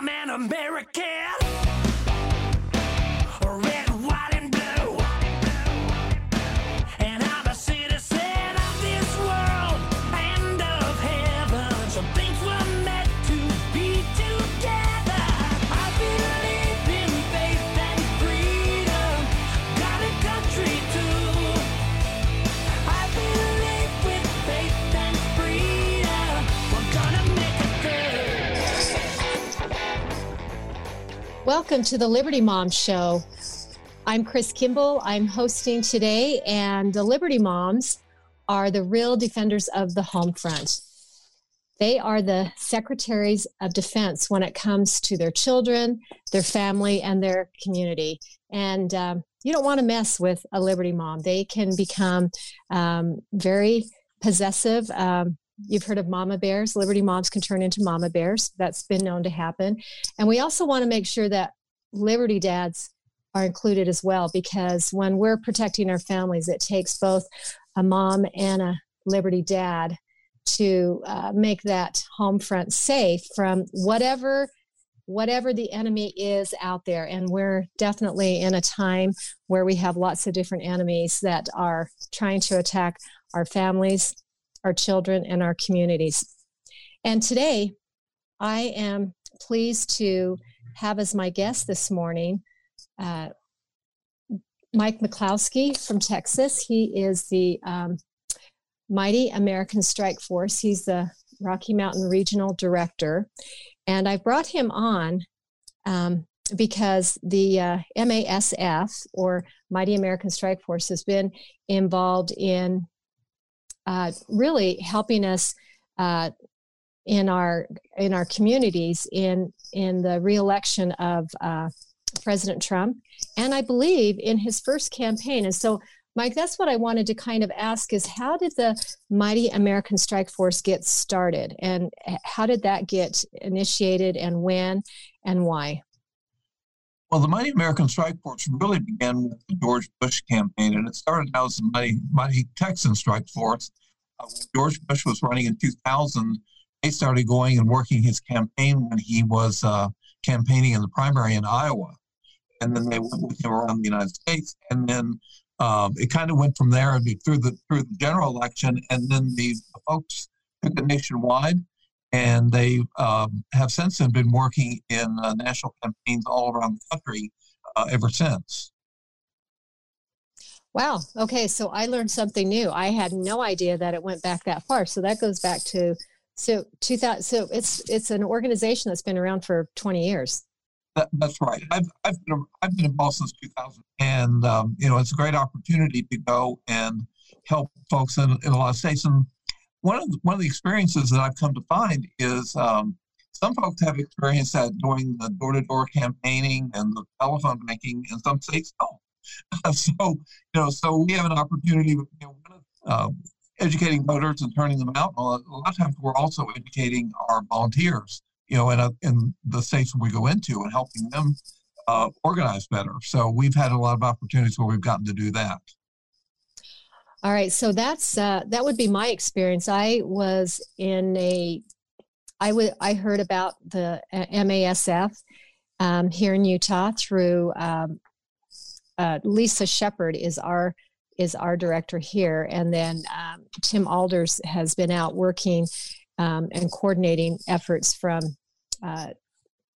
I'm an American. Welcome to the Liberty Mom Show. I'm Chris Kimball. I'm hosting today, and the Liberty Moms are the real defenders of the home front. They are the secretaries of defense when it comes to their children, their family, and their community. And um, you don't want to mess with a Liberty Mom. They can become um, very possessive. Um, you've heard of mama bears. Liberty Moms can turn into mama bears. That's been known to happen. And we also want to make sure that Liberty dads are included as well because when we're protecting our families, it takes both a mom and a Liberty dad to uh, make that home front safe from whatever whatever the enemy is out there and we're definitely in a time where we have lots of different enemies that are trying to attack our families our children and our communities and today i am pleased to have as my guest this morning uh, Mike McCloskey from Texas. He is the um, Mighty American Strike Force. He's the Rocky Mountain Regional Director. And I brought him on um, because the uh, MASF, or Mighty American Strike Force, has been involved in uh, really helping us uh, in our in our communities in in the reelection of uh, President Trump, and I believe in his first campaign. And so, Mike, that's what I wanted to kind of ask: is how did the Mighty American Strike Force get started, and how did that get initiated, and when, and why? Well, the Mighty American Strike Force really began with the George Bush campaign, and it started out as the Mighty, Mighty Texan Strike Force. Uh, when George Bush was running in 2000, they started going and working his campaign when he was uh, campaigning in the primary in Iowa. And then they went with him around the United States. And then um, it kind of went from there through the through the general election. And then the folks took it nationwide. And they um, have since then been working in uh, national campaigns all around the country uh, ever since. Wow. Okay. So I learned something new. I had no idea that it went back that far. So that goes back to so 2000. So it's it's an organization that's been around for 20 years. That, that's right. I've I've been I've been involved since 2000, and um, you know it's a great opportunity to go and help folks in, in a lot of states. And one of the, one of the experiences that I've come to find is um, some folks have experience at doing the door to door campaigning and the telephone banking, and some states don't. so you know, so we have an opportunity. You know, uh, educating voters and turning them out. A lot of times, we're also educating our volunteers. You know, in, a, in the states we go into and helping them uh, organize better. So we've had a lot of opportunities where we've gotten to do that. All right, so that's uh, that would be my experience. I was in a, I would I heard about the uh, MASF um, here in Utah through um, uh, Lisa Shepard is our is our director here, and then um, Tim Alders has been out working um, and coordinating efforts from, uh,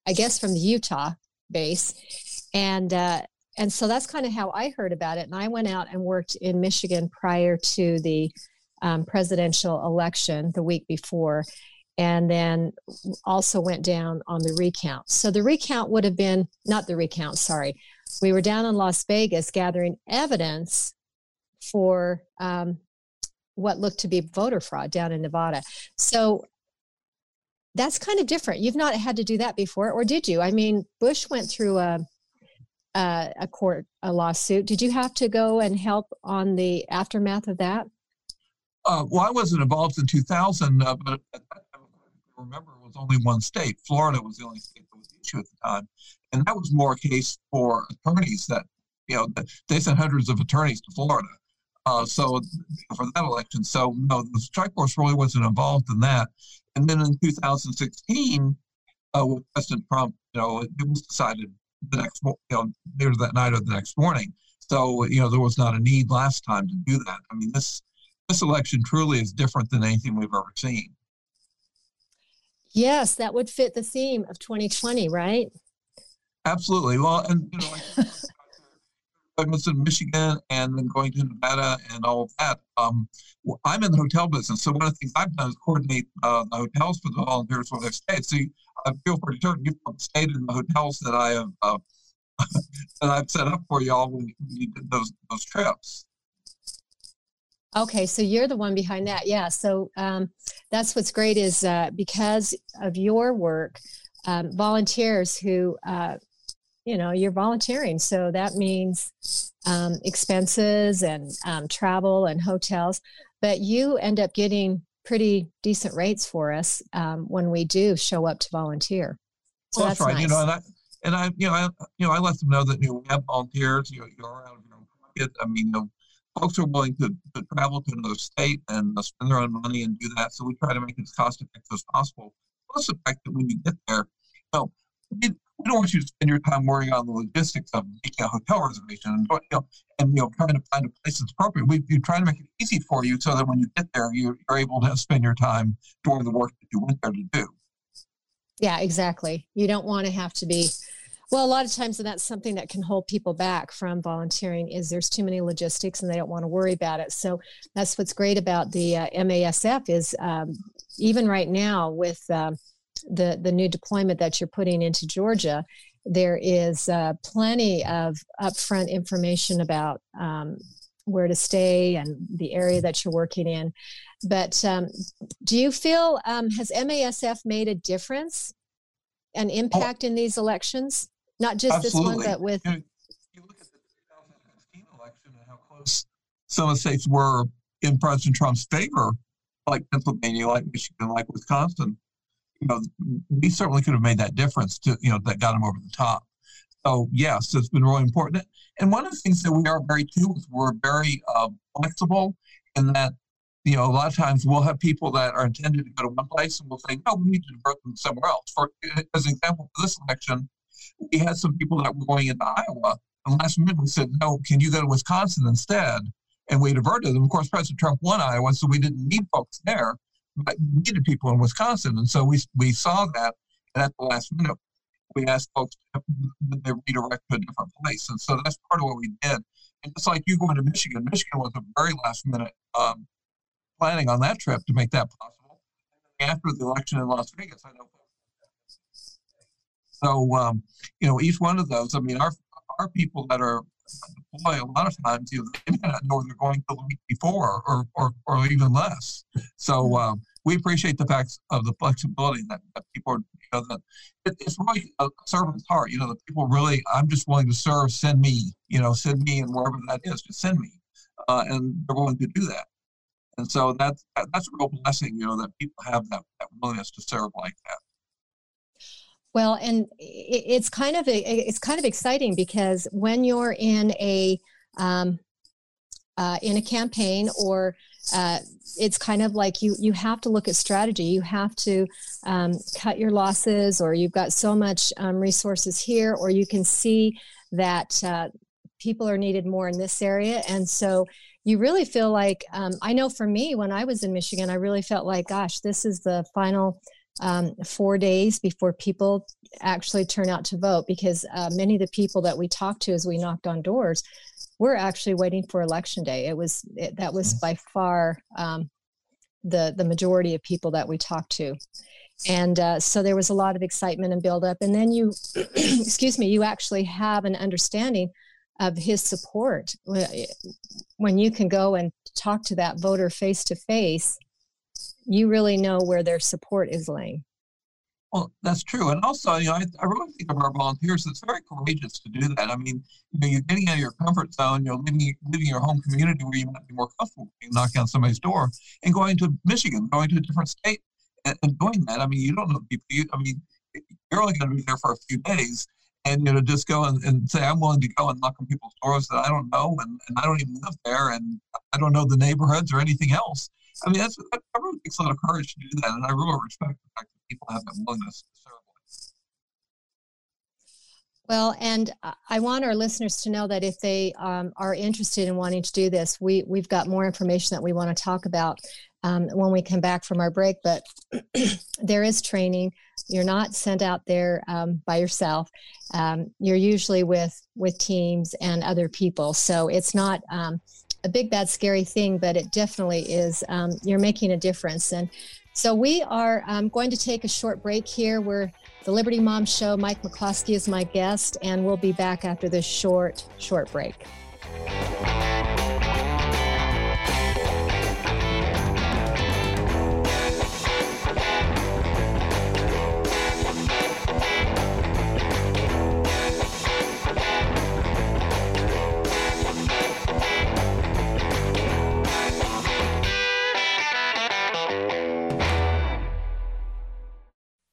I guess, from the Utah base, and uh, and so that's kind of how I heard about it. And I went out and worked in Michigan prior to the um, presidential election the week before, and then also went down on the recount. So the recount would have been not the recount. Sorry, we were down in Las Vegas gathering evidence for um, what looked to be voter fraud down in Nevada. So that's kind of different. You've not had to do that before, or did you? I mean, Bush went through a a, a court a lawsuit. Did you have to go and help on the aftermath of that? Uh, well, I wasn't involved in 2000, uh, but at that time, I remember it was only one state. Florida was the only state that was the issue at the time, and that was more a case for attorneys that you know they sent hundreds of attorneys to Florida uh, so for that election, so no, the strike force really wasn't involved in that. And then in 2016, uh, with President Trump, you know, it was decided the next, you know, later that night or the next morning. So, you know, there was not a need last time to do that. I mean, this this election truly is different than anything we've ever seen. Yes, that would fit the theme of 2020, right? Absolutely. Well, and you know, was in Michigan and then going to Nevada and all of that. Um, I'm in the hotel business, so one of the things I've done is coordinate uh, the hotels for the volunteers where they've stayed. So you, I feel pretty certain you've stayed in the hotels that I have uh, that I've set up for y'all when you did those those trips. Okay, so you're the one behind that. Yeah. So um, that's what's great is uh, because of your work, um, volunteers who, uh, you know, you're volunteering. So that means um, expenses and um, travel and hotels, but you end up getting pretty decent rates for us um, when we do show up to volunteer. So well, that's, that's right. Nice. You know, and I and I, you know, I, you know, I let them know that you know, we have volunteers. You know, you're out of your own pocket. I mean, you know, folks are willing to, to travel to another state and uh, spend their own money and do that. So we try to make it as cost effective as possible. Plus the fact that when you get there, you know, we, don't want you to spend your time worrying on the logistics of making a hotel reservation and you know, and you know trying to find a place that's appropriate. We we try to make it easy for you so that when you get there, you're, you're able to spend your time doing the work that you went there to do. Yeah, exactly. You don't want to have to be well, a lot of times, and that's something that can hold people back from volunteering, is there's too many logistics and they don't want to worry about it. So that's what's great about the uh, MASF is um, even right now with um, the the new deployment that you're putting into Georgia, there is uh, plenty of upfront information about um, where to stay and the area that you're working in. But um, do you feel um, has MASF made a difference, an impact oh. in these elections? Not just Absolutely. this one, but with. You, you look at the 2016 election and how close some of the states were in President Trump's favor, like Pennsylvania, like Michigan, like Wisconsin. You know, we certainly could have made that difference to, you know, that got him over the top. So, yes, it's been really important. And one of the things that we are very too is we're very uh, flexible in that, you know, a lot of times we'll have people that are intended to go to one place and we'll say, no, we need to divert them somewhere else. For as an example, for this election, we had some people that were going into Iowa. And last minute we said, no, can you go to Wisconsin instead? And we diverted them. Of course, President Trump won Iowa, so we didn't need folks there, needed people in Wisconsin. And so we, we saw that. And at the last minute, we asked folks to redirect to a different place. And so that's part of what we did. And just like you going to Michigan, Michigan was a very last minute um, planning on that trip to make that possible. After the election in Las Vegas, I know so, um, you know, each one of those, I mean, our, our people that are deployed a lot of times, you know, they may not know where they're going the week before or, or, or even less. So um, we appreciate the fact of the flexibility that, that people are, you know, that it, it's really a servant's heart. You know, the people really, I'm just willing to serve, send me, you know, send me and wherever that is, just send me. Uh, and they're willing to do that. And so that's, that's a real blessing, you know, that people have that, that willingness to serve like that. Well, and it's kind of it's kind of exciting because when you're in a um, uh, in a campaign or uh, it's kind of like you you have to look at strategy. You have to um, cut your losses, or you've got so much um, resources here, or you can see that uh, people are needed more in this area, and so you really feel like um, I know for me when I was in Michigan, I really felt like, gosh, this is the final um, four days before people actually turn out to vote because uh, many of the people that we talked to as we knocked on doors were actually waiting for election day. It was it, that was by far um, the the majority of people that we talked to. And uh, so there was a lot of excitement and build up and then you excuse me you actually have an understanding of his support. When you can go and talk to that voter face to face you really know where their support is laying. Well, that's true. And also, you know, I, I really think of our volunteers, it's very courageous to do that. I mean, you know, you're getting out of your comfort zone, you're leaving, leaving your home community where you might be more comfortable knocking on somebody's door and going to Michigan, going to a different state and, and doing that. I mean, you don't know people. You, I mean, you're only going to be there for a few days. And, you know, just go and, and say, I'm willing to go and knock on people's doors that I don't know and, and I don't even live there and I don't know the neighborhoods or anything else I mean, that's, that takes a lot of courage to do that, and I really respect the fact that people have that willingness to serve. Well, and I want our listeners to know that if they um, are interested in wanting to do this, we we've got more information that we want to talk about um, when we come back from our break. But there is training. You're not sent out there um, by yourself. Um, you're usually with with teams and other people. So it's not um, a big bad scary thing, but it definitely is. Um, you're making a difference. And so we are um, going to take a short break here. We're the Liberty Mom Show. Mike McCloskey is my guest, and we'll be back after this short, short break.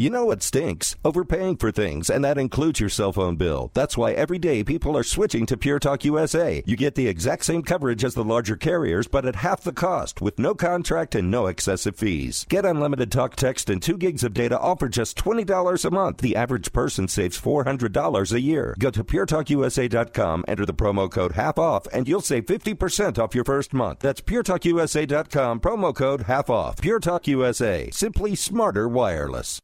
You know what stinks? Overpaying for things, and that includes your cell phone bill. That's why every day people are switching to Pure Talk USA. You get the exact same coverage as the larger carriers, but at half the cost, with no contract and no excessive fees. Get unlimited talk, text, and 2 gigs of data all for just $20 a month. The average person saves $400 a year. Go to puretalkusa.com, enter the promo code half off, and you'll save 50% off your first month. That's puretalkusa.com, promo code half off. Pure Talk USA. Simply smarter wireless.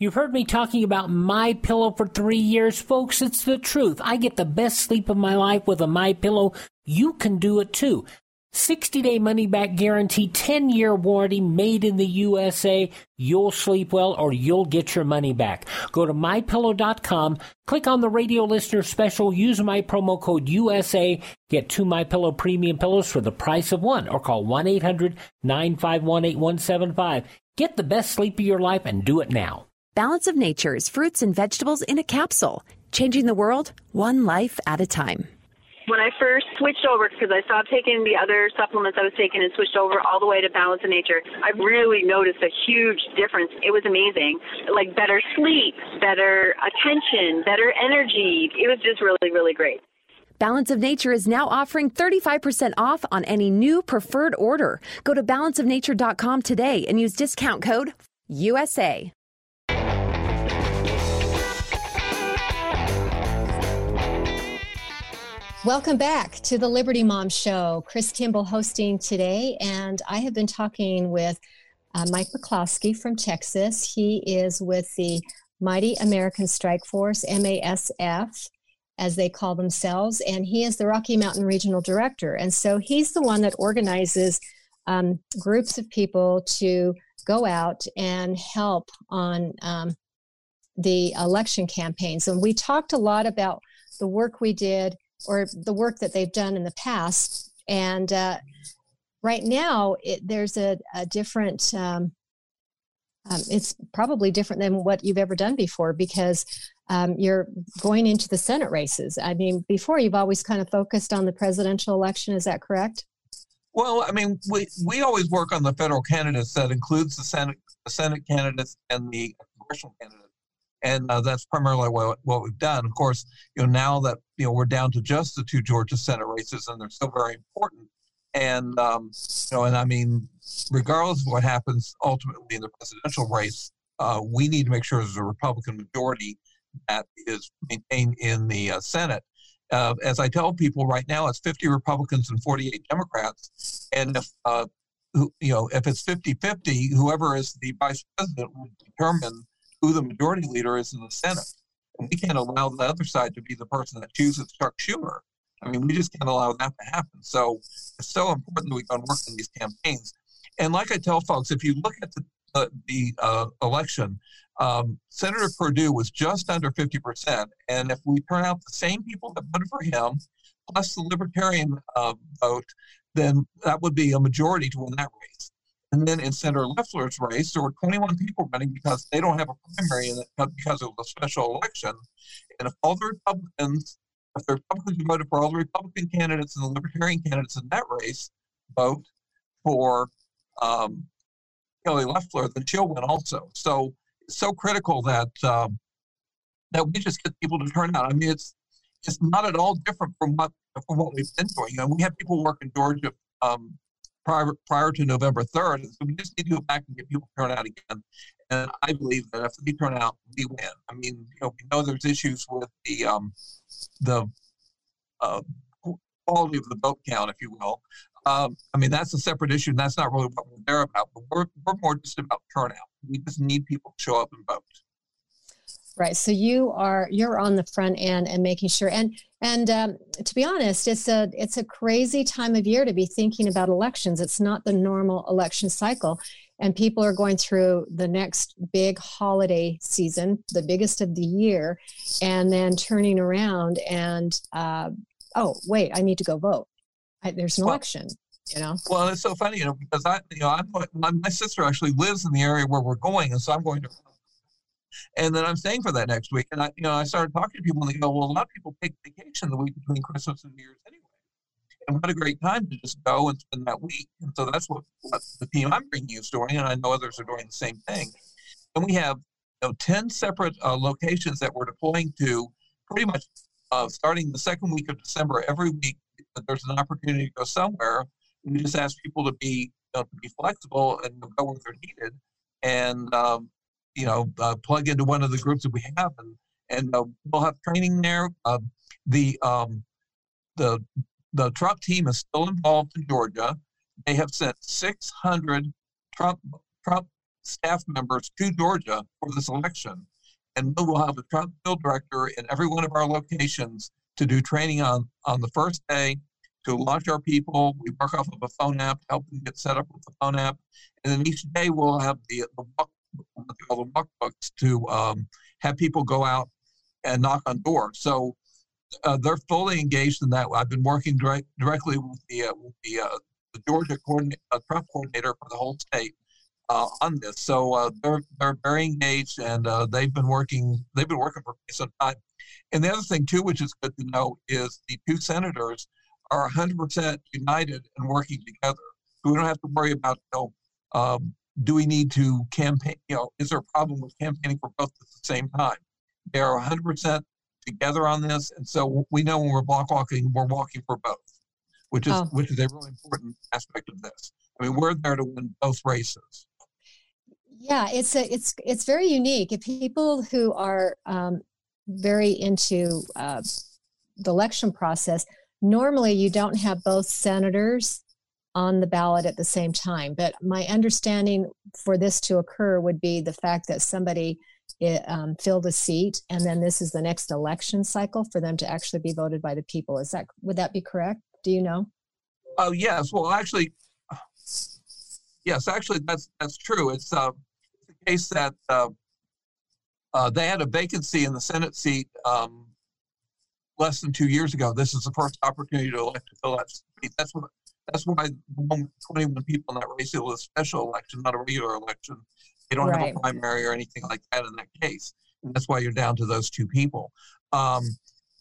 You've heard me talking about my pillow for three years, folks. It's the truth. I get the best sleep of my life with a my pillow. You can do it too. 60 day money back guarantee, 10 year warranty, made in the USA. You'll sleep well or you'll get your money back. Go to mypillow.com, click on the radio listener special, use my promo code USA, get two My Pillow premium pillows for the price of one, or call 1 800 951 8175. Get the best sleep of your life and do it now. Balance of Nature's fruits and vegetables in a capsule, changing the world one life at a time. When I first switched over, because I stopped taking the other supplements I was taking and switched over all the way to Balance of Nature, I really noticed a huge difference. It was amazing. Like better sleep, better attention, better energy. It was just really, really great. Balance of Nature is now offering 35% off on any new preferred order. Go to balanceofnature.com today and use discount code USA. Welcome back to the Liberty Mom Show. Chris Kimball hosting today, and I have been talking with uh, Mike McCloskey from Texas. He is with the Mighty American Strike Force, MASF, as they call themselves, and he is the Rocky Mountain Regional Director. And so he's the one that organizes um, groups of people to go out and help on um, the election campaigns. And we talked a lot about the work we did or the work that they've done in the past. And uh, right now, it, there's a, a different, um, um, it's probably different than what you've ever done before because um, you're going into the Senate races. I mean, before you've always kind of focused on the presidential election. Is that correct? Well, I mean, we, we always work on the federal candidates that includes the Senate, the Senate candidates and the congressional candidates. And uh, that's primarily what, what we've done. Of course, you know now that you know we're down to just the two Georgia Senate races, and they're still very important. And um, you know, and I mean, regardless of what happens ultimately in the presidential race, uh, we need to make sure there's a Republican majority that is maintained in the uh, Senate. Uh, as I tell people right now, it's 50 Republicans and 48 Democrats. And if, uh, who, you know, if it's 50 50, whoever is the vice president will determine who the majority leader is in the Senate. And we can't allow the other side to be the person that chooses Chuck Schumer. I mean, we just can't allow that to happen. So it's so important that we and work on these campaigns. And like I tell folks, if you look at the, the uh, election, um, Senator Perdue was just under 50%. And if we turn out the same people that voted for him, plus the Libertarian uh, vote, then that would be a majority to win that race. And then in Senator Loeffler's race, there were 21 people running because they don't have a primary in it, because it was a special election. And if all the Republicans, if the Republicans voted for all the Republican candidates and the Libertarian candidates in that race vote for um, Kelly Loeffler, then she'll win also. So it's so critical that um, that we just get people to turn out. I mean, it's it's not at all different from what from what we've been doing. You know, we have people work in Georgia um, prior prior to November third, so we just need to go back and get people turned out again. And I believe that if we turn out, we win. I mean, you know, we know there's issues with the um, the uh, quality of the vote count, if you will. Um, I mean, that's a separate issue, and that's not really what we're there about. But we're, we're more just about turnout. We just need people to show up and vote. Right. So you are you're on the front end and making sure. And and um, to be honest, it's a it's a crazy time of year to be thinking about elections. It's not the normal election cycle, and people are going through the next big holiday season, the biggest of the year, and then turning around and uh, oh wait, I need to go vote. I, there's an Well- election. You know. Well, it's so funny, you know, because I, you know, I'm, my, my sister actually lives in the area where we're going, and so I'm going to, and then I'm staying for that next week. And I, you know, I started talking to people, and they go, "Well, a lot of people take vacation the week between Christmas and New Year's anyway." And what a great time to just go and spend that week. And so that's what, what the team I'm bringing you is doing, and I know others are doing the same thing. And we have, you know, ten separate uh, locations that we're deploying to, pretty much uh, starting the second week of December every week. There's an opportunity to go somewhere we just ask people to be you know, to be flexible and go where they're needed, and um, you know uh, plug into one of the groups that we have, and and uh, we'll have training there. Uh, the um, the the Trump team is still involved in Georgia. They have sent 600 Trump Trump staff members to Georgia for this election, and we will have a Trump field director in every one of our locations to do training on on the first day to launch our people. We work off of a phone app, help them get set up with the phone app, and then each day we'll have the, the walk, call the walk books to um, have people go out and knock on doors. So uh, they're fully engaged in that. I've been working direct, directly with the uh, with the, uh, the Georgia coordinator, uh, Trump coordinator for the whole state uh, on this. So uh, they're they're very engaged, and they've been working they've been working for some time. And the other thing too, which is good to know, is the two senators are 100% united and working together. So we don't have to worry about, you know, um, do we need to campaign? You know, is there a problem with campaigning for both at the same time? They are 100% together on this, and so we know when we're block walking, we're walking for both, which is Oh. which is a really important aspect of this. I mean, we're there to win both races. Yeah, it's a it's it's very unique. If people who are um, very into uh, the election process, normally you don't have both senators on the ballot at the same time. But my understanding for this to occur would be the fact that somebody eh, um, filled a seat, and then this is the next election cycle for them to actually be voted by the people. Is that would that be correct? Do you know? Oh yes, well actually, yes, actually that's that's true. It's uh, the case that uh, uh, they had a vacancy in the Senate seat um, less than two years ago. This is the first opportunity to elect to fill that seat. That's what that's why the 21 people in that race it was a special election, not a regular election. They don't have a primary or anything like that in that case. And that's why you're down to those two people. Um,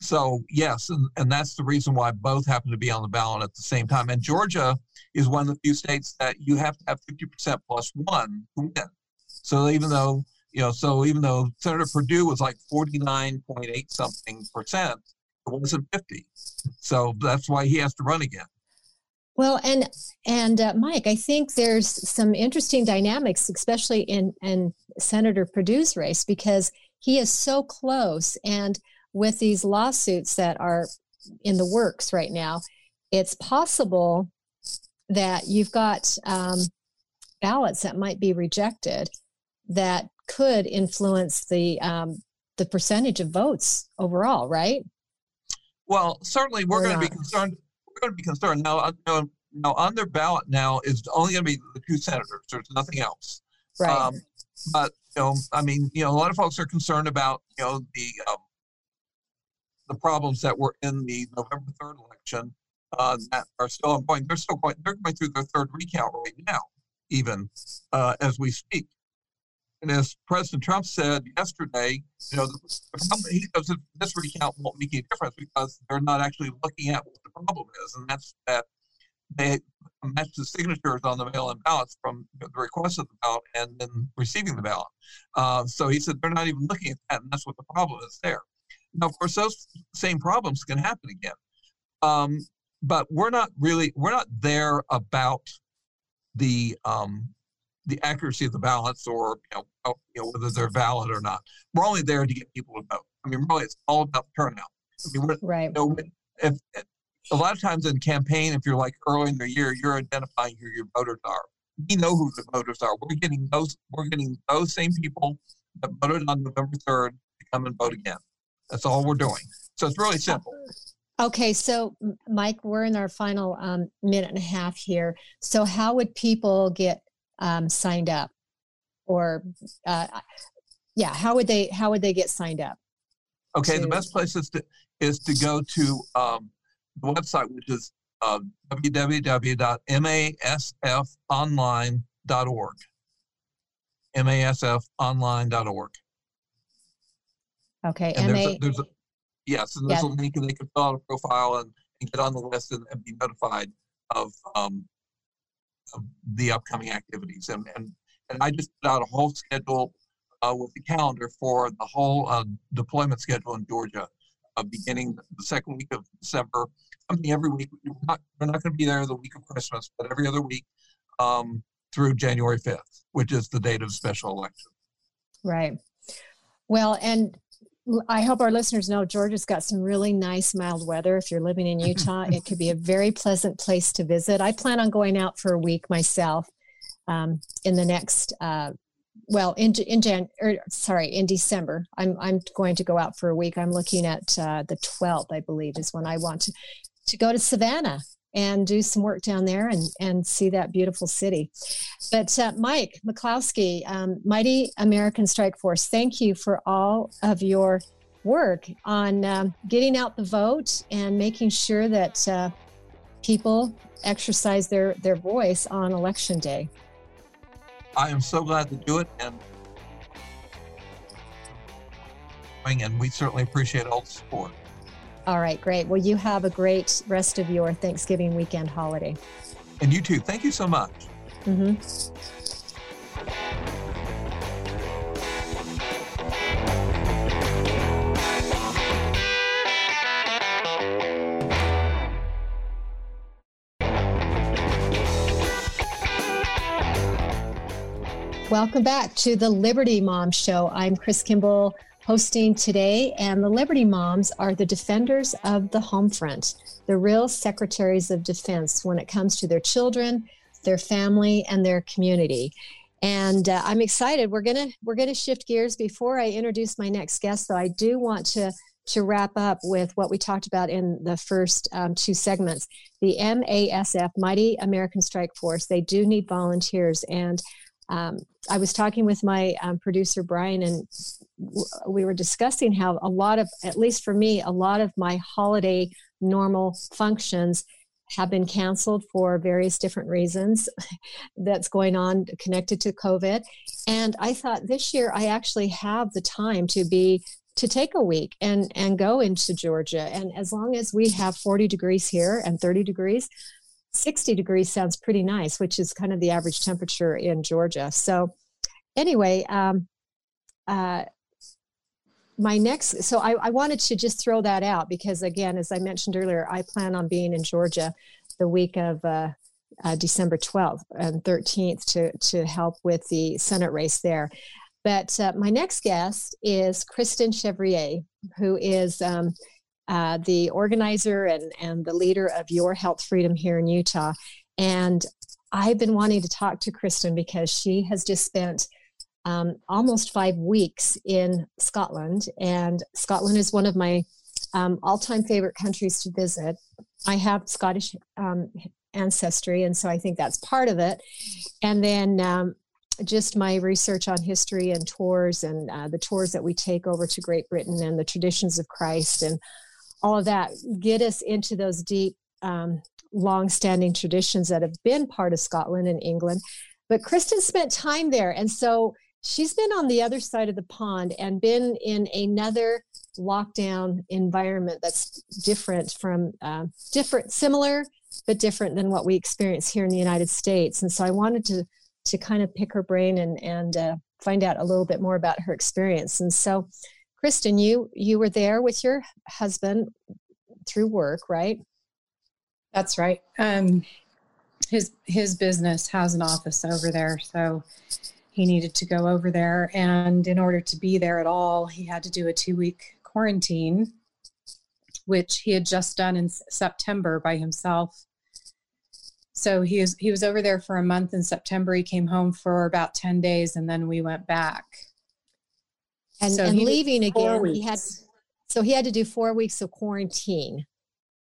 so yes, and, and that's the reason why both happen to be on the ballot at the same time. And Georgia is one of the few states that you have to have 50% plus one to win. So even though You know, so even though Senator Perdue was like 49.8 something percent, it wasn't 50. So that's why he has to run again. Well, and and uh, Mike, I think there's some interesting dynamics, especially in in Senator Perdue's race, because he is so close, and with these lawsuits that are in the works right now, it's possible that you've got um, ballots that might be rejected that could influence the um, the percentage of votes overall, right? Well, certainly we're Or going to be concerned. Going to be concerned now. uh, Now, now on their ballot now is only going to be the two senators. There's nothing else. Right. Um, but you know, I mean, you know, a lot of folks are concerned about you know the um, the problems that were in the November third election uh, that are still ongoing. They're still going. They're going through their third recount right now, even uh, as we speak. And as President Trump said yesterday, you know, he goes, this recount won't make any difference because they're not actually looking at what the problem is, and that's that they match the signatures on the mail-in ballots from the request of the ballot and then receiving the ballot. Uh, so he said they're not even looking at that, and that's what the problem is there. Now, of course, those same problems can happen again, um, but we're not really we're not there about the um, the accuracy of the ballots or you know, you know whether they're valid or not. We're only there to get people to vote. I mean, really, it's all about turnout. I mean, right. you know, if, if a lot of times in campaign, if you're like early in the year, you're identifying who your voters are. We know who the voters are. We're getting those. We're getting those same people that voted on November third to come and vote again. That's all we're doing. So it's really simple. Okay, so Mike, we're in our final um, minute and a half here. So, how would people get um, signed up, or uh, yeah, how would they how would they get signed up? Okay, the best place is to is to go to um, the website, which is uh, www.masfonline.org. masfonline.org. Okay, And there's a, there's a yes, and there's Yeah. a link, and they can fill out a profile and, and get on the list and, and be notified of um, of the upcoming activities. And and and I just put out a whole schedule uh, with the calendar for the whole uh, deployment schedule in Georgia, uh, beginning the second week of December. Something every week. We're not not going to be there the week of Christmas, but every other week um, through January fifth, which is the date of special election. right. Well, and I hope our listeners know Georgia's got some really nice mild weather. If you're living in Utah, it could be a very pleasant place to visit. I plan on going out for a week myself um, in the next. Uh, well, in in Jan, or sorry, in December, I'm I'm going to go out for a week. I'm looking at uh, the 12th, I believe, is when I want to to go to Savannah and do some work down there and and see that beautiful city. But uh, Mike McCloskey, um, Mighty American Strike Force, thank you for all of your work on um, getting out the vote and making sure that uh, people exercise their their voice on election day. I am so glad to do it, and and we certainly appreciate all the support. All right, great. Well, you have a great rest of your Thanksgiving weekend holiday. And you too. Thank you so much. hmm Welcome back to the Liberty Mom Show. I'm Chris Kimball hosting today, and the Liberty Moms are the defenders of the home front, the real secretaries of defense when it comes to their children, their family, and their community. And uh, I'm excited. We're gonna we're gonna shift gears before I introduce my next guest. Though I do want to to wrap up with what we talked about in the first um, two segments. The MASF, Mighty American Strike Force, they do need volunteers, and um, I was talking with my um, producer Brian, and w- we were discussing how a lot of, at least for me, a lot of my holiday normal functions have been canceled for various different reasons that's going on connected to COVID. And I thought this year I actually have the time to be to take a week and and go into Georgia. And as long as we have 40 degrees here and 30 degrees, 60 degrees sounds pretty nice, which is kind of the average temperature in Georgia. So, anyway, um, uh, my next, so I, I wanted to just throw that out because, again, as I mentioned earlier, I plan on being in Georgia the week of uh, uh, December 12th and 13th to, to help with the Senate race there. But uh, my next guest is Kristen Chevrier, who is um, uh, the organizer and, and the leader of Your Health Freedom here in Utah. And I've been wanting to talk to Kristen because she has just spent um, almost five weeks in Scotland, and Scotland is one of my um, all-time favorite countries to visit. I have Scottish um, ancestry, and so I think that's part of it. And then um, just my research on history and tours, and uh, the tours that we take over to Great Britain, and the traditions of Christ, and all of that get us into those deep, um, long-standing traditions that have been part of Scotland and England. But Kristen spent time there, and so she's been on the other side of the pond and been in another lockdown environment that's different from uh, different similar but different than what we experience here in the united states and so i wanted to to kind of pick her brain and and uh, find out a little bit more about her experience and so kristen you you were there with your husband through work right that's right um his his business has an office over there so he needed to go over there. And in order to be there at all, he had to do a two week quarantine, which he had just done in September by himself. So he was he was over there for a month in September. He came home for about 10 days and then we went back. And, So and leaving again, he had so he had to do four weeks of quarantine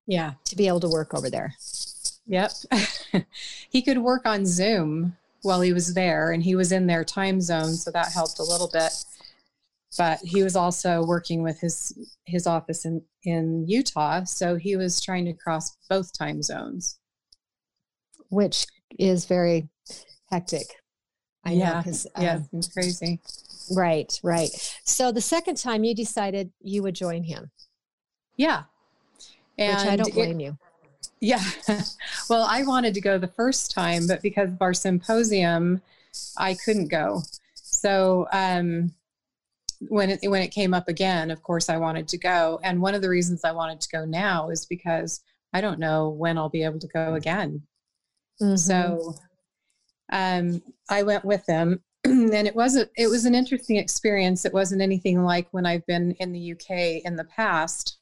Yeah. to be able to work over there. Yep. he could work on Zoom while he was there and he was in their time zone, so that helped a little bit. But he was also working with his his office in in Utah, so he was trying to cross both time zones. which is very hectic. I know, yeah, yeah, um, it's crazy. Right, right. So the second time you decided you would join him, Yeah, which I don't it- blame you. Yeah. well, I wanted to go the first time, but because of our symposium, I couldn't go. So um, when it when it came up again, of course, I wanted to go. And one of the reasons I wanted to go now is because I don't know when I'll be able to go again. Mhm. So um, I went with them, and it wasn't it was an interesting experience. It wasn't anything like when I've been in the UK in the past,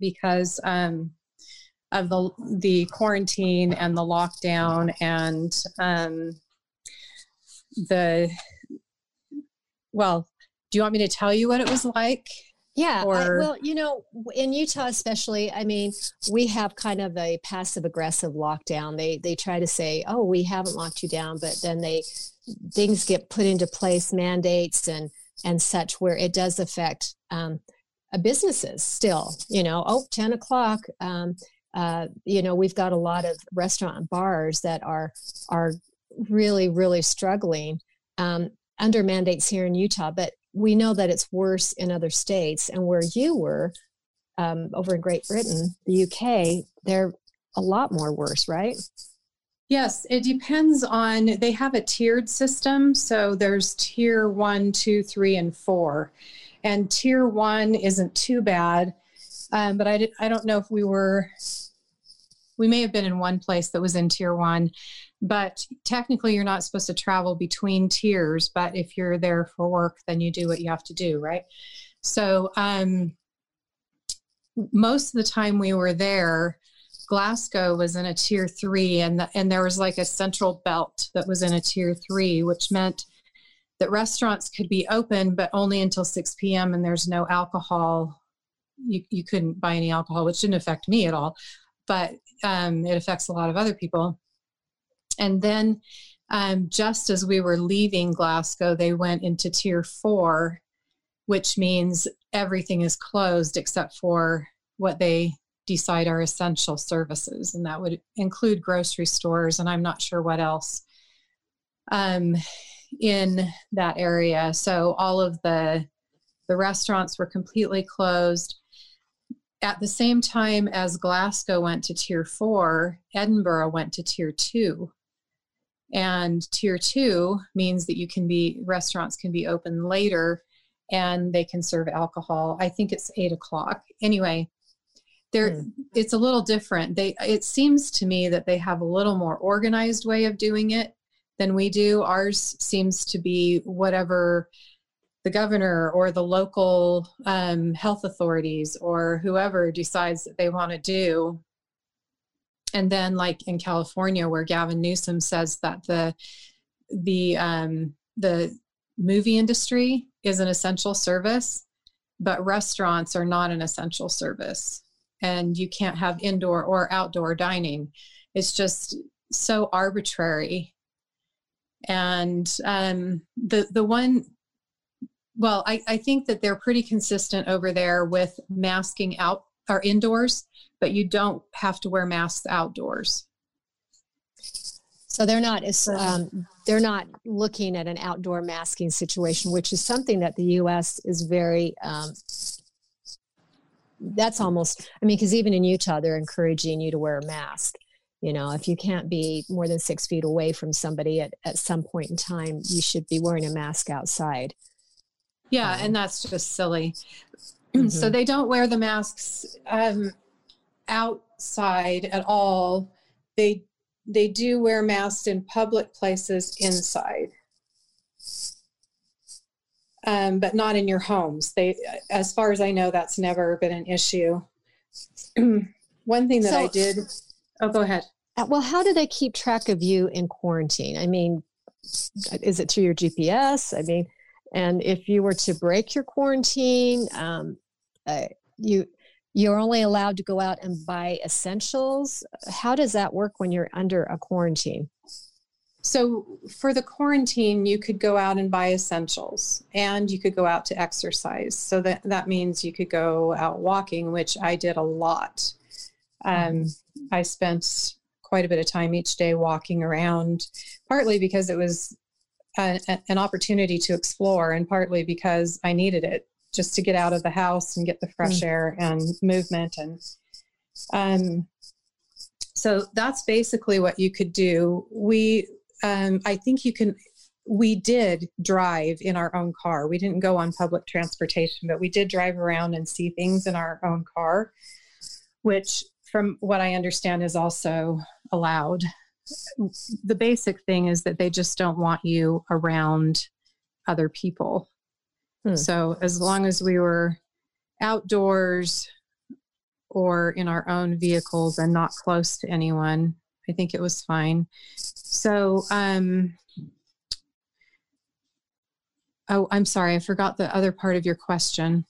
because um, of the the quarantine and the lockdown and um, the well. Do you want me to tell you what it was like? Yeah, I, well, you know, in Utah especially, I mean, we have kind of a passive aggressive lockdown. They they try to say, "Oh, we haven't locked you down," but then they things get put into place, mandates and and such, where it does affect um, uh, businesses still. You know, oh, 10 o'clock. Um, uh, you know, we've got a lot of restaurant and bars that are are really really struggling um, under mandates here in Utah, but we know that it's worse in other states. And where you were um, over in Great Britain, the UK, they're a lot more worse, right? Yes, it depends on, they have a tiered system. So there's tier one, two, three, and four. And tier one isn't too bad. Um, but I, did, I don't know if we were, we may have been in one place that was in tier one. But technically, you're not supposed to travel between tiers. But if you're there for work, then you do what you have to do, right? So um, most of the time we were there, Glasgow was in a tier three, and the, and there was like a central belt that was in a tier three, which meant that restaurants could be open, but only until 6 p.m. and there's no alcohol. You, you couldn't buy any alcohol, which didn't affect me at all, but um, it affects a lot of other people. And then um, just as we were leaving Glasgow, they went into tier four, which means everything is closed except for what they decide are essential services. And that would include grocery stores, and I'm not sure what else um, in that area. So all of the the restaurants were completely closed. At the same time as Glasgow went to tier four, Edinburgh went to tier two. And tier two means that you can be, restaurants can be open later and they can serve alcohol. I think it's eight o'clock. Anyway, there it's a little different. They it seems to me that they have a little more organized way of doing it than we do. Ours seems to be whatever the governor or the local um, health authorities or whoever decides that they want to do. And then, like in California, where Gavin Newsom says that the the um, the movie industry is an essential service, but restaurants are not an essential service, and you can't have indoor or outdoor dining. It's just so arbitrary. And um, the the one well, I, I think that they're pretty consistent over there with masking out or indoors, but you don't have to wear masks outdoors. So they're not um, they're not looking at an outdoor masking situation, which is something that the U.S. is very. Um, that's almost. I mean, because even in Utah, they're encouraging you to wear a mask. You know, if you can't be more than six feet away from somebody at, at some point in time, you should be wearing a mask outside. Yeah, and that's just silly. So they don't wear the masks um, outside at all. They they do wear masks in public places inside, um, but not in your homes. They, as far as I know, that's never been an issue. One thing that I did. Oh, go ahead. Uh, Well, how do they keep track of you in quarantine? I mean, is it through your GPS? I mean, and if you were to break your quarantine, um, uh, you you're only allowed to go out and buy essentials. How does that work when you're under a quarantine? So for the quarantine, you could go out and buy essentials and you could go out to exercise. So that, that means you could go out walking, which I did a lot. Um, I spent quite a bit of time each day walking around, partly because it was a, a- an opportunity to explore, and partly because I needed it just to get out of the house and get the fresh Mm. air and movement. And um, so that's basically what you could do. We, um, I think you can. We did drive in our own car. We didn't go on public transportation, but we did drive around and see things in our own car, which, from what I understand, is also allowed. The basic thing is that they just don't want you around other people. Hmm. So as long as we were outdoors or in our own vehicles and not close to anyone, I think it was fine. So, um, oh, I'm sorry, I forgot the other part of your question.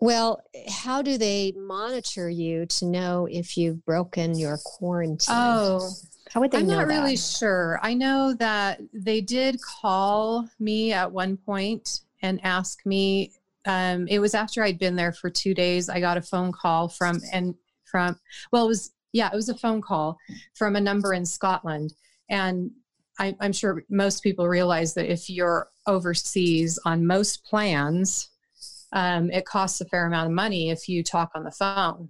Well, how do they monitor you to know if you've broken your quarantine? Oh, how would they I'm not really sure. I know that they did call me at one point and ask me. Um, it was after I'd been there for two days. I got a phone call from and from well, it was yeah, it was a phone call from a number in Scotland, and I, I'm sure most people realize that if you're overseas on most plans, um, it costs a fair amount of money if you talk on the phone.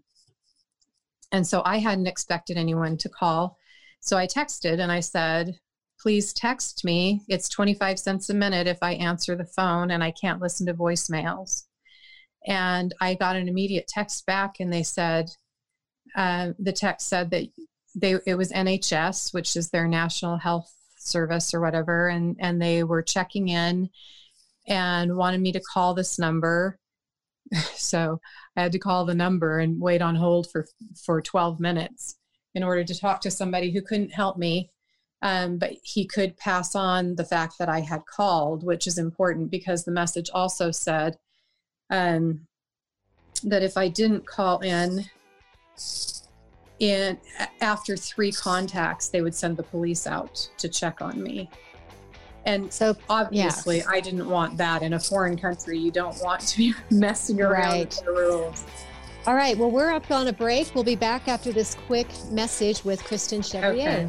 And so I hadn't expected anyone to call. So I texted and I said, please text me. It's 25 cents a minute if I answer the phone and I can't listen to voicemails. And I got an immediate text back and they said, uh, the text said that they it was NHS, which is their national health service or whatever, and and they were checking in and wanted me to call this number. So I had to call the number and wait on hold for for 12 minutes in order to talk to somebody who couldn't help me. Um, but he could pass on the fact that I had called, which is important because the message also said um, that if I didn't call in, in after three contacts, they would send the police out to check on me. And so obviously, I didn't want that in a foreign country. You don't want to be messing around Right. with the rules. All right. Well, we're up on a break. We'll be back after this quick message with Kristen Chevrier. Okay.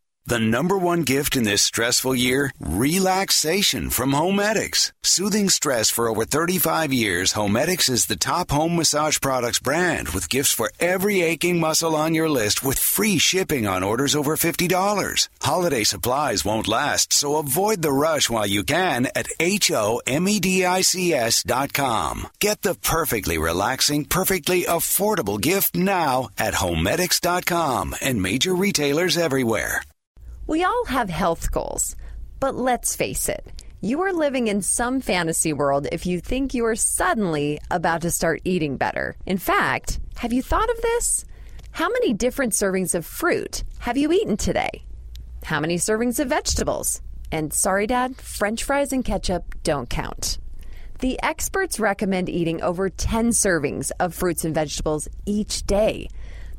The number one gift in this stressful year? Relaxation from Homedics. Soothing stress for over 35 years, Homedics is the top home massage products brand with gifts for every aching muscle on your list with free shipping on orders over $50. Holiday supplies won't last, so avoid the rush while you can at H-O-M-E-D-I-C-S dot com. Get the perfectly relaxing, perfectly affordable gift now at Homedics.com and major retailers everywhere. We all have health goals, but let's face it, you are living in some fantasy world if you think you are suddenly about to start eating better. In fact, have you thought of this? How many different servings of fruit have you eaten today? How many servings of vegetables? And sorry, Dad, french fries and ketchup don't count. The experts recommend eating over 10 servings of fruits and vegetables each day.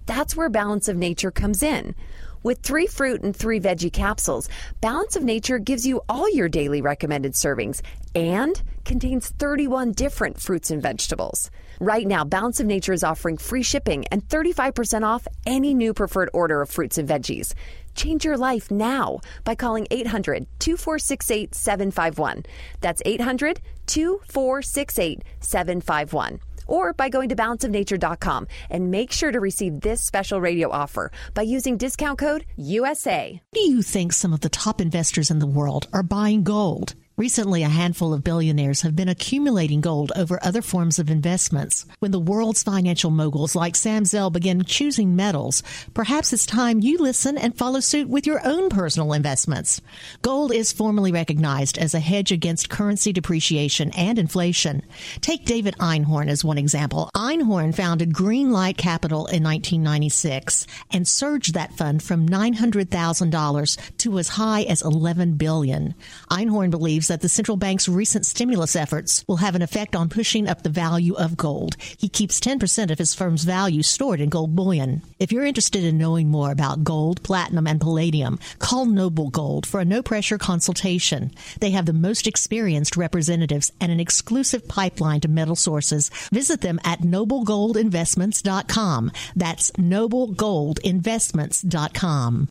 That's where Balance of Nature comes in. With three fruit and three veggie capsules, Balance of Nature gives you all your daily recommended servings and contains 31 different fruits and vegetables. Right now, Balance of Nature is offering free shipping and 35% off any new preferred order of fruits and veggies. Change your life now by calling 800 2468 751. That's 800 2468 751 or by going to balanceofnature.com and make sure to receive this special radio offer by using discount code USA. Do you think some of the top investors in the world are buying gold? Recently, a handful of billionaires have been accumulating gold over other forms of investments. When the world's financial moguls like Sam Zell begin choosing metals, perhaps it's time you listen and follow suit with your own personal investments. Gold is formally recognized as a hedge against currency depreciation and inflation. Take David Einhorn as one example. Einhorn founded Greenlight Capital in 1996 and surged that fund from $900,000 to as high as 11 billion. Einhorn believes that the central bank's recent stimulus efforts will have an effect on pushing up the value of gold. He keeps 10% of his firm's value stored in gold bullion. If you're interested in knowing more about gold, platinum, and palladium, call Noble Gold for a no pressure consultation. They have the most experienced representatives and an exclusive pipeline to metal sources. Visit them at noblegoldinvestments.com. That's noblegoldinvestments.com.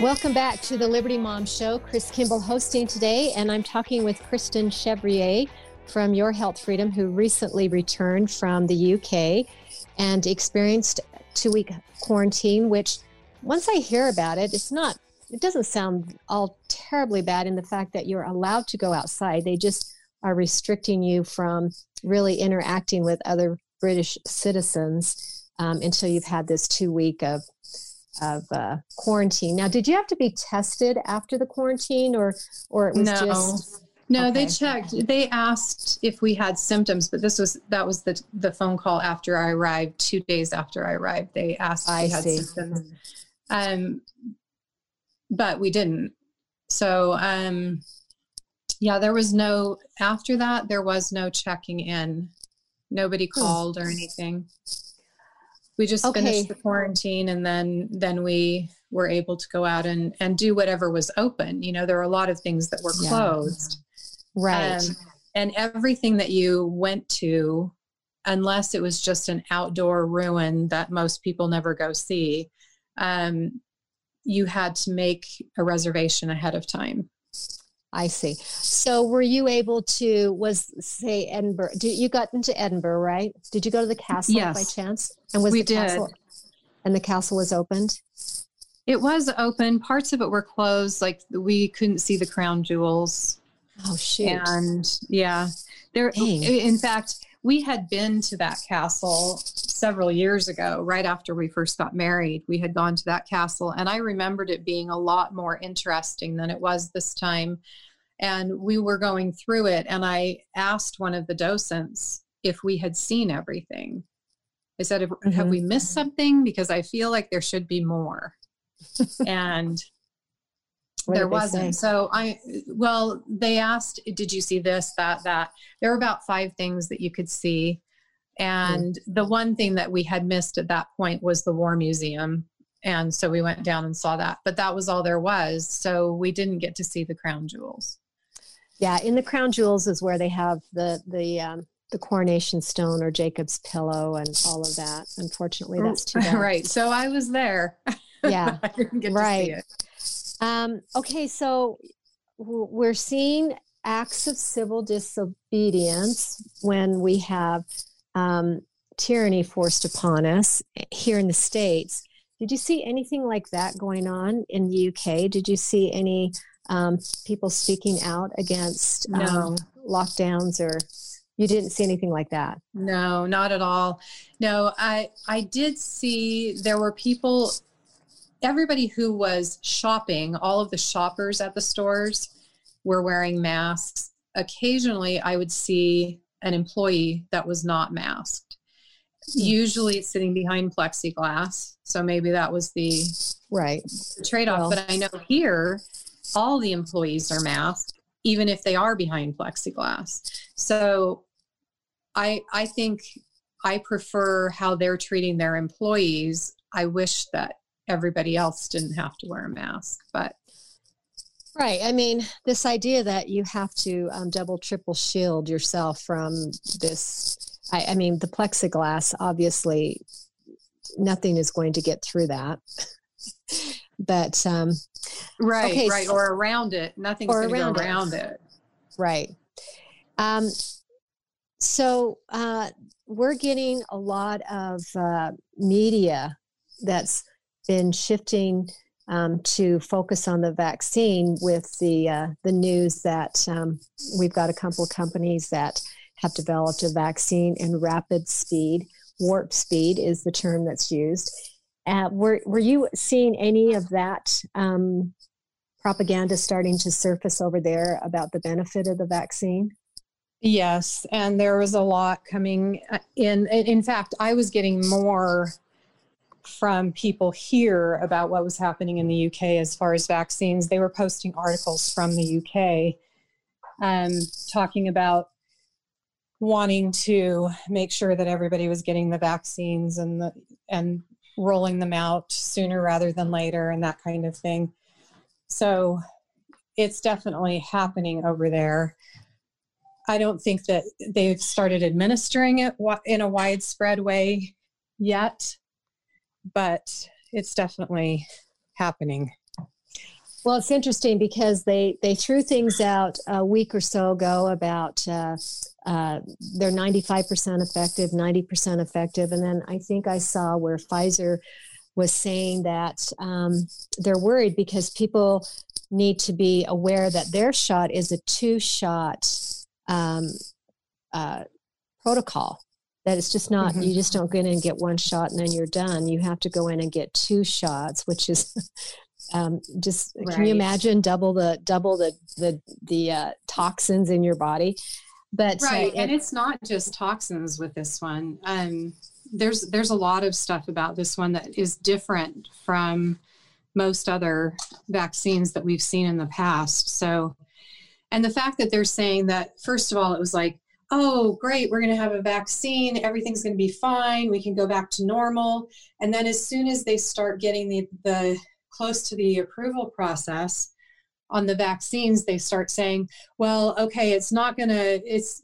Welcome back to the Liberty Mom Show. Chris Kimball hosting today, and I'm talking with Kristen Chevrier from Your Health Freedom, who recently returned from the UK and experienced two week quarantine, which once I hear about it, it's not, it doesn't sound all terribly bad in the fact that you're allowed to go outside. They just are restricting you from really interacting with other British citizens um, until you've had this two week of of uh, quarantine. Now, did you have to be tested after the quarantine, or or it was no. just No, they checked. They asked if we had symptoms, but this was that was the the phone call after I arrived. Two days after I arrived, they asked if I we had see. symptoms, um, but we didn't. So, um, yeah, there was no after that. There was no checking in. Nobody Hmm. called or anything. We just Okay. finished the quarantine, and then then we were able to go out and and do whatever was open. You know, there were a lot of things that were Yeah. closed. right? Um, and everything that you went to, unless it was just an outdoor ruin that most people never go see, um, you had to make a reservation ahead of time. I see. So, were you able to? Was say Edinburgh? Did you got into Edinburgh, right? Did you go to the castle by Yes. chance? And was We the did. castle? And the castle was opened. It was open. Parts of it were closed. Like we couldn't see the crown jewels. Oh shoot! And yeah, there. Dang. In fact, we had been to that castle several years ago, right after we first got married. We had gone to that castle, and I remembered it being a lot more interesting than it was this time. And we were going through it, and I asked one of the docents if we had seen everything. I said, "Have- "Have Mhm. we missed something? Because I feel like there should be more." and What there wasn't. So I, well, they asked, "Did you see this, that, that?" There were about five things that you could see, and the one thing that we had missed at that point was the War Museum. And so we went down and saw that, but that was all there was. So we didn't get to see the crown jewels. Yeah, in the crown jewels is where they have the the um, the coronation stone or Jacob's pillow and all of that. Unfortunately, that's too bad. right. So I was there. Yeah. I didn't get right. to see it. Um, okay, so we're seeing acts of civil disobedience when we have um, tyranny forced upon us here in the States. Did you see anything like that going on in the UK? Did you see any um, people speaking out against No. um, lockdowns or you didn't see anything like that? No, not at all. No, I I did see there were people everybody who was shopping, all of the shoppers at the stores were wearing masks. Occasionally I would see an employee that was not masked. Hmm. Usually it's sitting behind plexiglass, so maybe that was the right trade-off, Well- but I know here all the employees are masked even if they are behind plexiglass. So I I think I prefer how they're treating their employees. I wish that everybody else didn't have to wear a mask, but Right. I mean, this idea that you have to um, double, triple shield yourself from this. I, I mean, the plexiglass, obviously, nothing is going to get through that. but, um, right, Okay, right, so- or around it. Nothing's going to go around it. it. right. Um, so uh, we're getting a lot of uh, media that's been shifting um, to focus on the vaccine with the uh, the news that um, we've got a couple of companies that have developed a vaccine in rapid speed. Warp speed is the term that's used. Uh, were were you seeing any of that um, propaganda starting to surface over there about the benefit of the vaccine? Yes, and there was a lot coming uh, in. in- In fact, I was getting more from people here about what was happening in the UK as far as vaccines. They were posting articles from the UK um, talking about wanting to make sure that everybody was getting the vaccines and the and rolling them out sooner rather than later and that kind of thing. So it's definitely happening over there. I don't think that they've started administering it in a widespread way yet, but it's definitely happening. Well, it's interesting because they they threw things out a week or so ago about uh, uh, they're ninety five percent effective, ninety percent effective, and then I think I saw where Pfizer was saying that um, they're worried because people need to be aware that their shot is a two shot um, uh, protocol. That it's just not Mhm. you just don't go in and get one shot and then you're done. You have to go in and get two shots, which is um, just can you imagine double the double the the the uh, toxins in your body? But right, and it- it's not just toxins with this one. Um, there's there's a lot of stuff about this one that is different from most other vaccines that we've seen in the past. So, and the fact that they're saying that first of all, it was like, oh, great, we're going to have a vaccine, everything's going to be fine, we can go back to normal, and then as soon as they start getting the the close to the approval process on the vaccines, they start saying, well, okay, it's not going to, it's,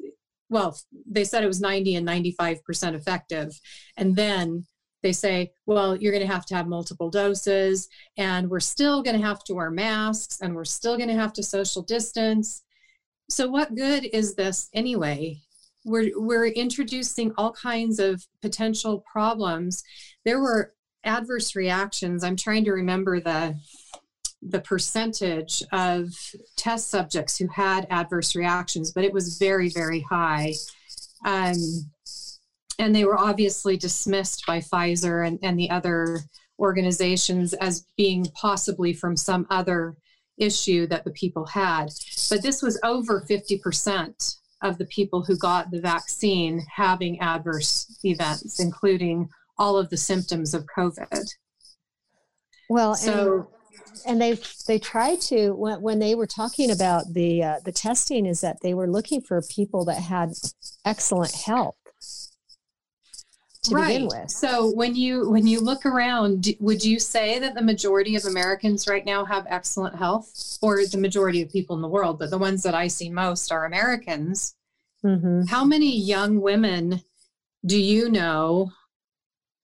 well, they said it was 90 and 95% effective. And then they say, well, you're going to have to have multiple doses, and we're still going to have to wear masks, and we're still going to have to social distance. So, what good is this anyway? We're, we're introducing all kinds of potential problems. There were adverse reactions. I'm trying to remember the the percentage of test subjects who had adverse reactions, but it was very, very high. Um, and they were obviously dismissed by Pfizer and, and the other organizations as being possibly from some other issue that the people had. But this was over 50% of the people who got the vaccine having adverse events, including all of the symptoms of COVID. Well, So- and, and they they tried to when, when they were talking about the uh, the testing is that they were looking for people that had excellent health to begin with. So when you when you look around, d- would you say that the majority of Americans right now have excellent health, or the majority of people in the world? But the ones that I see most are Americans. Mm-hmm. How many young women do you know,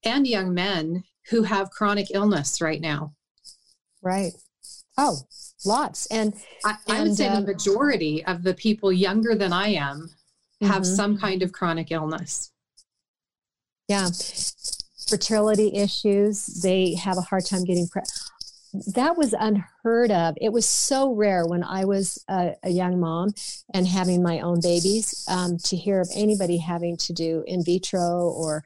and young men who have chronic illness right now? Right. Oh, lots. And I, I would say um, the majority of the people younger than I am have Mhm. some kind of chronic illness. Yeah, fertility issues. They have a hard time getting pregnant. That was unheard of. It was so rare when I was a, a young mom and having my own babies um, to hear of anybody having to do in vitro or,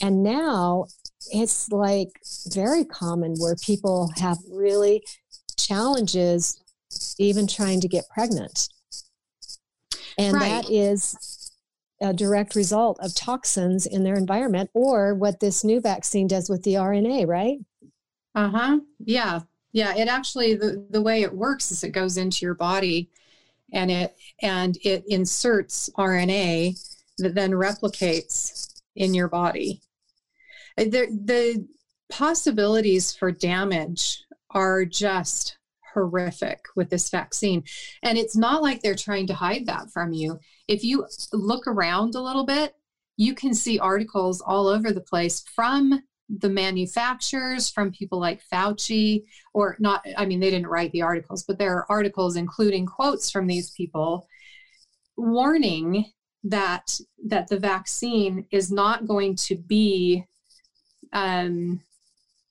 and now it's like very common where people have really challenges even trying to get pregnant. And Right. that is a direct result of toxins in their environment or what this new vaccine does with the RNA, right? Uh-huh. Yeah. Yeah. It actually the, the way it works is it goes into your body and it and it inserts RNA that then replicates in your body. Uh, The the possibilities for damage are just horrific with this vaccine. And it's not like they're trying to hide that from you. If you look around a little bit, you can see articles all over the place from the manufacturers, from people like Fauci, or not, I mean, they didn't write the articles, but there are articles including quotes from these people warning that that the vaccine is not going to be um,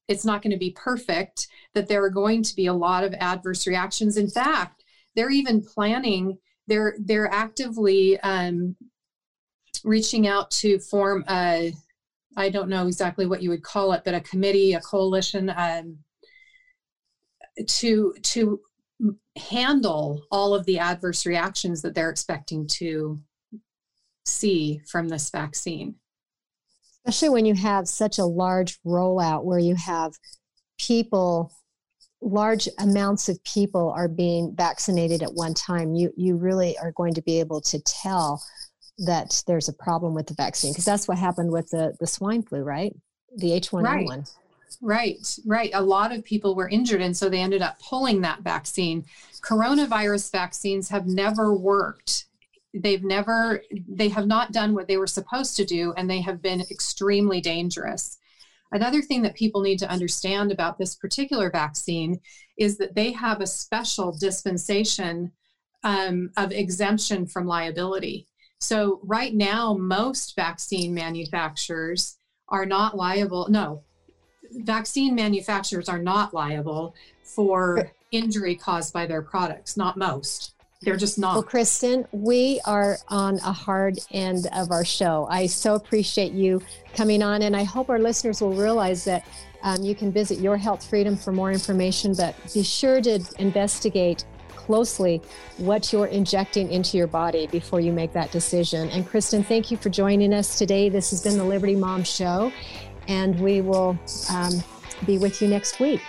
it's not going to be perfect that there are going to be a lot of adverse reactions. In fact they're even planning they're they're actively um, reaching out to form a i don't know exactly what you would call it but a committee a coalition um, to to handle all of the adverse reactions that they're expecting to see from this vaccine. Especially when you have such a large rollout where you have people, large amounts of people are being vaccinated at one time. You you really are going to be able to tell that there's a problem with the vaccine because that's what happened with the the swine flu, right? The H1N1. Right, right. A lot of people were injured, and so they ended up pulling that vaccine. Coronavirus vaccines have never worked. They've never, they have not done what they were supposed to do, and they have been extremely dangerous. Another thing that people need to understand about this particular vaccine is that they have a special dispensation um, of exemption from liability. So, right now, most vaccine manufacturers are not liable. No, vaccine manufacturers are not liable for injury caused by their products, not most. They're just not. Well, Kristen, we are on a hard end of our show. I so appreciate you coming on, and I hope our listeners will realize that um, you can visit Your Health Freedom for more information, but be sure to investigate closely what you're injecting into your body before you make that decision. And Kristen, thank you for joining us today. This has been the Liberty Mom Show, and we will um, be with you next week.